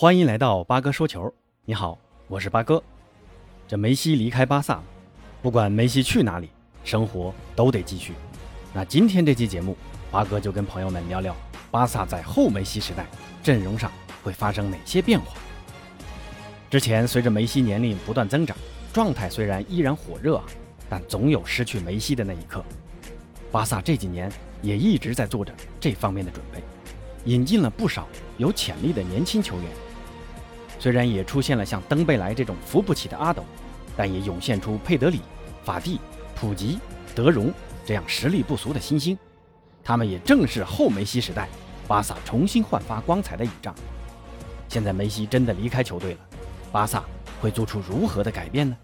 欢迎来到八哥说球。你好，我是八哥。这梅西离开巴萨了，不管梅西去哪里，生活都得继续。那今天这期节目，八哥就跟朋友们聊聊巴萨在后梅西时代阵容上会发生哪些变化。之前随着梅西年龄不断增长，状态虽然依然火热啊，但总有失去梅西的那一刻。巴萨这几年也一直在做着这方面的准备，引进了不少有潜力的年轻球员。虽然也出现了像登贝莱这种扶不起的阿斗，但也涌现出佩德里、法蒂、普吉、德容这样实力不俗的新星。他们也正是后梅西时代巴萨重新焕发光彩的倚仗。现在梅西真的离开球队了，巴萨会做出如何的改变呢？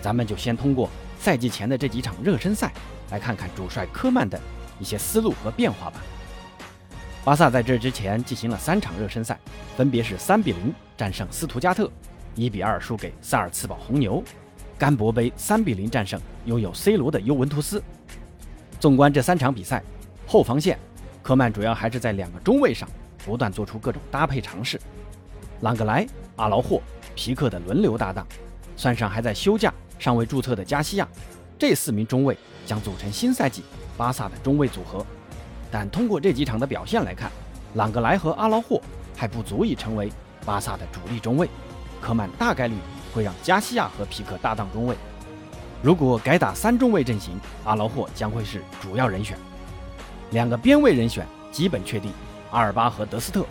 咱们就先通过赛季前的这几场热身赛来看看主帅科曼的一些思路和变化吧。巴萨在这之前进行了三场热身赛，分别是三比零战胜斯图加特，一比二输给萨尔茨堡红牛，甘博杯三比零战胜拥有 C 罗的尤文图斯。纵观这三场比赛，后防线，科曼主要还是在两个中卫上不断做出各种搭配尝试，朗格莱、阿劳霍、皮克的轮流搭档，算上还在休假尚未注册的加西亚，这四名中卫将组成新赛季巴萨的中卫组合。但通过这几场的表现来看，朗格莱和阿劳霍还不足以成为巴萨的主力中卫，科曼大概率会让加西亚和皮克搭档中卫。如果改打三中卫阵型，阿劳霍将会是主要人选。两个边卫人选基本确定，阿尔巴和德斯特。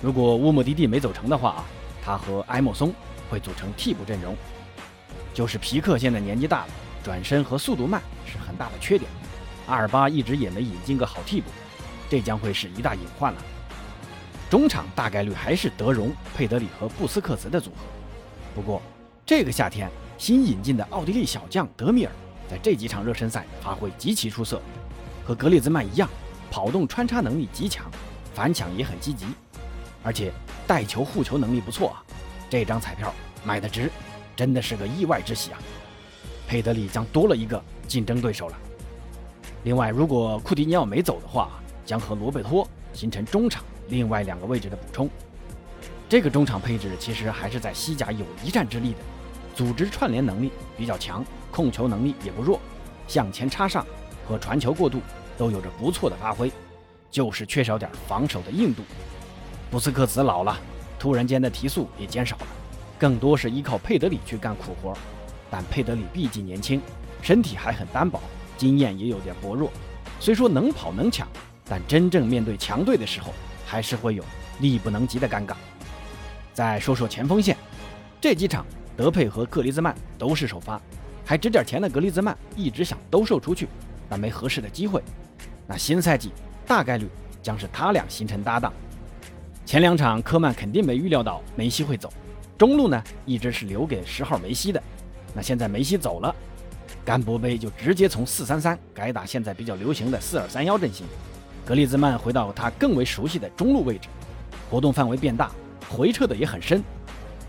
如果乌姆迪蒂没走成的话啊，他和埃莫松会组成替补阵容。就是皮克现在年纪大了，转身和速度慢是很大的缺点。阿尔巴一直也没引进个好替补，这将会是一大隐患了。中场大概率还是德容、佩德里和布斯克茨的组合。不过，这个夏天新引进的奥地利小将德米尔在这几场热身赛发挥极其出色，和格列兹曼一样，跑动穿插能力极强，反抢也很积极，而且带球护球能力不错啊。这张彩票买的值，真的是个意外之喜啊！佩德里将多了一个竞争对手了。另外，如果库蒂尼奥没走的话，将和罗贝托形成中场另外两个位置的补充。这个中场配置其实还是在西甲有一战之力的，组织串联能力比较强，控球能力也不弱，向前插上和传球过渡都有着不错的发挥，就是缺少点防守的硬度。布斯克茨老了，突然间的提速也减少了，更多是依靠佩德里去干苦活。但佩德里毕竟年轻，身体还很单薄。经验也有点薄弱，虽说能跑能抢，但真正面对强队的时候，还是会有力不能及的尴尬。再说说前锋线，这几场德佩和克里兹曼都是首发，还值点钱的格里兹曼一直想兜售出去，但没合适的机会。那新赛季大概率将是他俩形成搭档。前两场科曼肯定没预料到梅西会走，中路呢一直是留给十号梅西的，那现在梅西走了。甘博杯就直接从四三三改打现在比较流行的四二三幺阵型，格里兹曼回到他更为熟悉的中路位置，活动范围变大，回撤的也很深，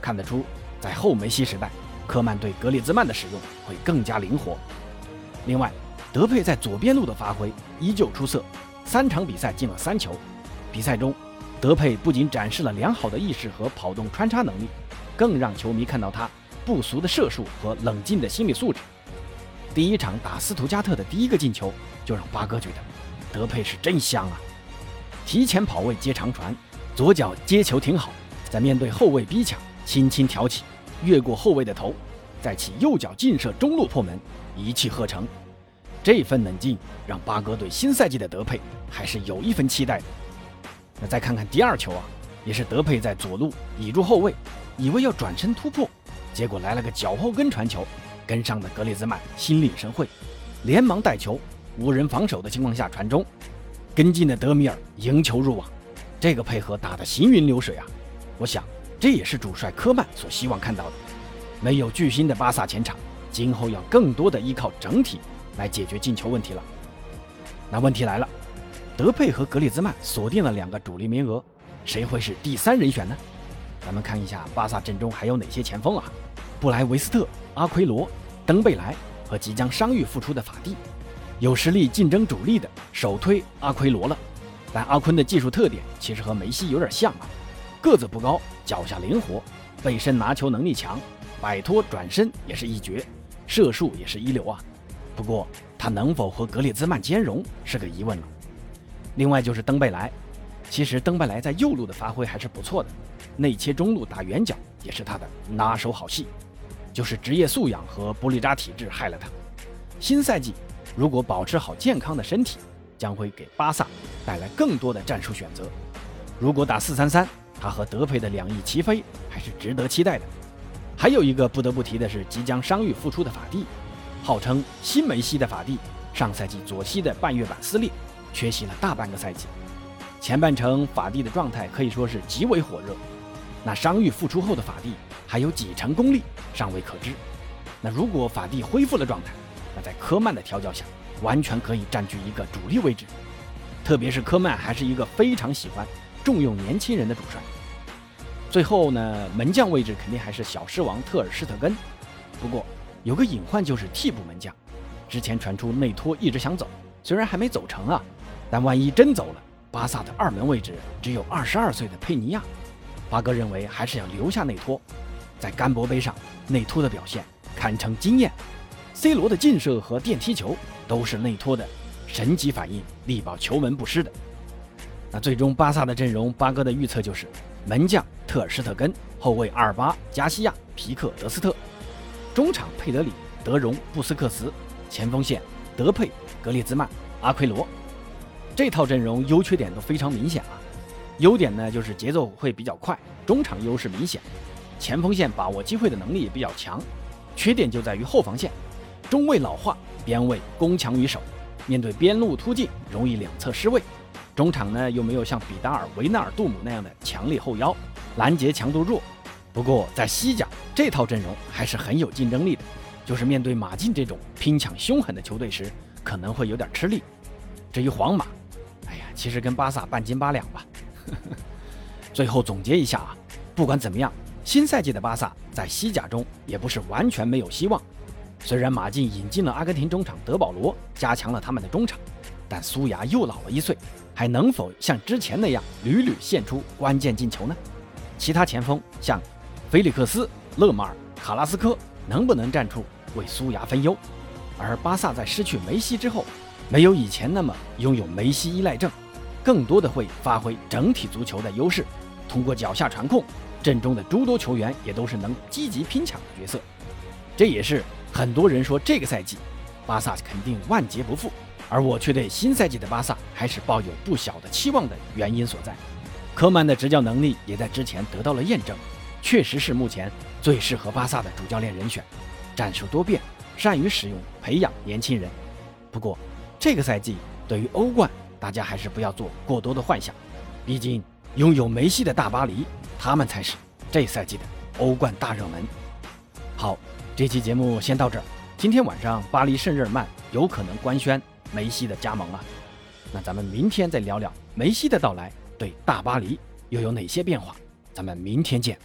看得出在后梅西时代，科曼对格里兹曼的使用会更加灵活。另外，德佩在左边路的发挥依旧出色，三场比赛进了三球。比赛中，德佩不仅展示了良好的意识和跑动穿插能力，更让球迷看到他不俗的射术和冷静的心理素质。第一场打斯图加特的第一个进球，就让八哥觉得德佩是真香啊！提前跑位接长传，左脚接球挺好，在面对后卫逼抢，轻轻挑起，越过后卫的头，再起右脚劲射中路破门，一气呵成。这份冷静让八哥对新赛季的德佩还是有一分期待的。那再看看第二球啊，也是德佩在左路倚住后卫，以为要转身突破，结果来了个脚后跟传球。跟上的格列兹曼心领神会，连忙带球，无人防守的情况下传中，跟进的德米尔迎球入网，这个配合打得行云流水啊！我想这也是主帅科曼所希望看到的。没有巨星的巴萨前场，今后要更多的依靠整体来解决进球问题了。那问题来了，德佩和格列兹曼锁定了两个主力名额，谁会是第三人选呢？咱们看一下巴萨阵中还有哪些前锋啊？布莱维斯特。阿奎罗、登贝莱和即将伤愈复出的法蒂，有实力竞争主力的首推阿奎罗了。但阿坤的技术特点其实和梅西有点像啊，个子不高，脚下灵活，背身拿球能力强，摆脱转身也是一绝，射术也是一流啊。不过他能否和格列兹曼兼容是个疑问了。另外就是登贝莱，其实登贝莱在右路的发挥还是不错的，内切中路打圆角也是他的拿手好戏。就是职业素养和玻璃渣体质害了他。新赛季如果保持好健康的身体，将会给巴萨带来更多的战术选择。如果打四三三，他和德佩的两翼齐飞还是值得期待的。还有一个不得不提的是即将伤愈复出的法蒂，号称新梅西的法蒂，上赛季左膝的半月板撕裂，缺席了大半个赛季。前半程法蒂的状态可以说是极为火热。那伤愈复出后的法蒂还有几成功力尚未可知。那如果法蒂恢复了状态，那在科曼的调教下，完全可以占据一个主力位置。特别是科曼还是一个非常喜欢重用年轻人的主帅。最后呢，门将位置肯定还是小狮王特尔施特根。不过有个隐患就是替补门将，之前传出内托一直想走，虽然还没走成啊，但万一真走了，巴萨的二门位置只有二十二岁的佩尼亚。巴哥认为还是要留下内托，在甘博杯上，内托的表现堪称惊艳，C 罗的劲射和电梯球都是内托的神级反应，力保球门不失的。那最终巴萨的阵容，巴哥的预测就是门将特尔施特根，后卫阿尔巴、加西亚、皮克、德斯特，中场佩德里、德容、布斯克茨，前锋线德佩、格列兹曼、阿奎罗。这套阵容优缺点都非常明显啊。优点呢，就是节奏会比较快，中场优势明显，前锋线把握机会的能力也比较强。缺点就在于后防线，中卫老化，边卫攻强于守，面对边路突进容易两侧失位。中场呢又没有像比达尔、维纳尔杜姆那样的强力后腰，拦截强度弱。不过在西甲这套阵容还是很有竞争力的，就是面对马竞这种拼抢凶狠的球队时，可能会有点吃力。至于皇马，哎呀，其实跟巴萨半斤八两吧。最后总结一下啊，不管怎么样，新赛季的巴萨在西甲中也不是完全没有希望。虽然马竞引进了阿根廷中场德保罗，加强了他们的中场，但苏牙又老了一岁，还能否像之前那样屡屡献出关键进球呢？其他前锋像菲利克斯、勒马尔、卡拉斯科能不能站出为苏牙分忧？而巴萨在失去梅西之后，没有以前那么拥有梅西依赖症。更多的会发挥整体足球的优势，通过脚下传控，阵中的诸多球员也都是能积极拼抢的角色。这也是很多人说这个赛季巴萨肯定万劫不复，而我却对新赛季的巴萨还是抱有不小的期望的原因所在。科曼的执教能力也在之前得到了验证，确实是目前最适合巴萨的主教练人选，战术多变，善于使用培养年轻人。不过这个赛季对于欧冠。大家还是不要做过多的幻想，毕竟拥有梅西的大巴黎，他们才是这赛季的欧冠大热门。好，这期节目先到这儿。今天晚上巴黎圣日耳曼有可能官宣梅西的加盟了，那咱们明天再聊聊梅西的到来对大巴黎又有哪些变化。咱们明天见。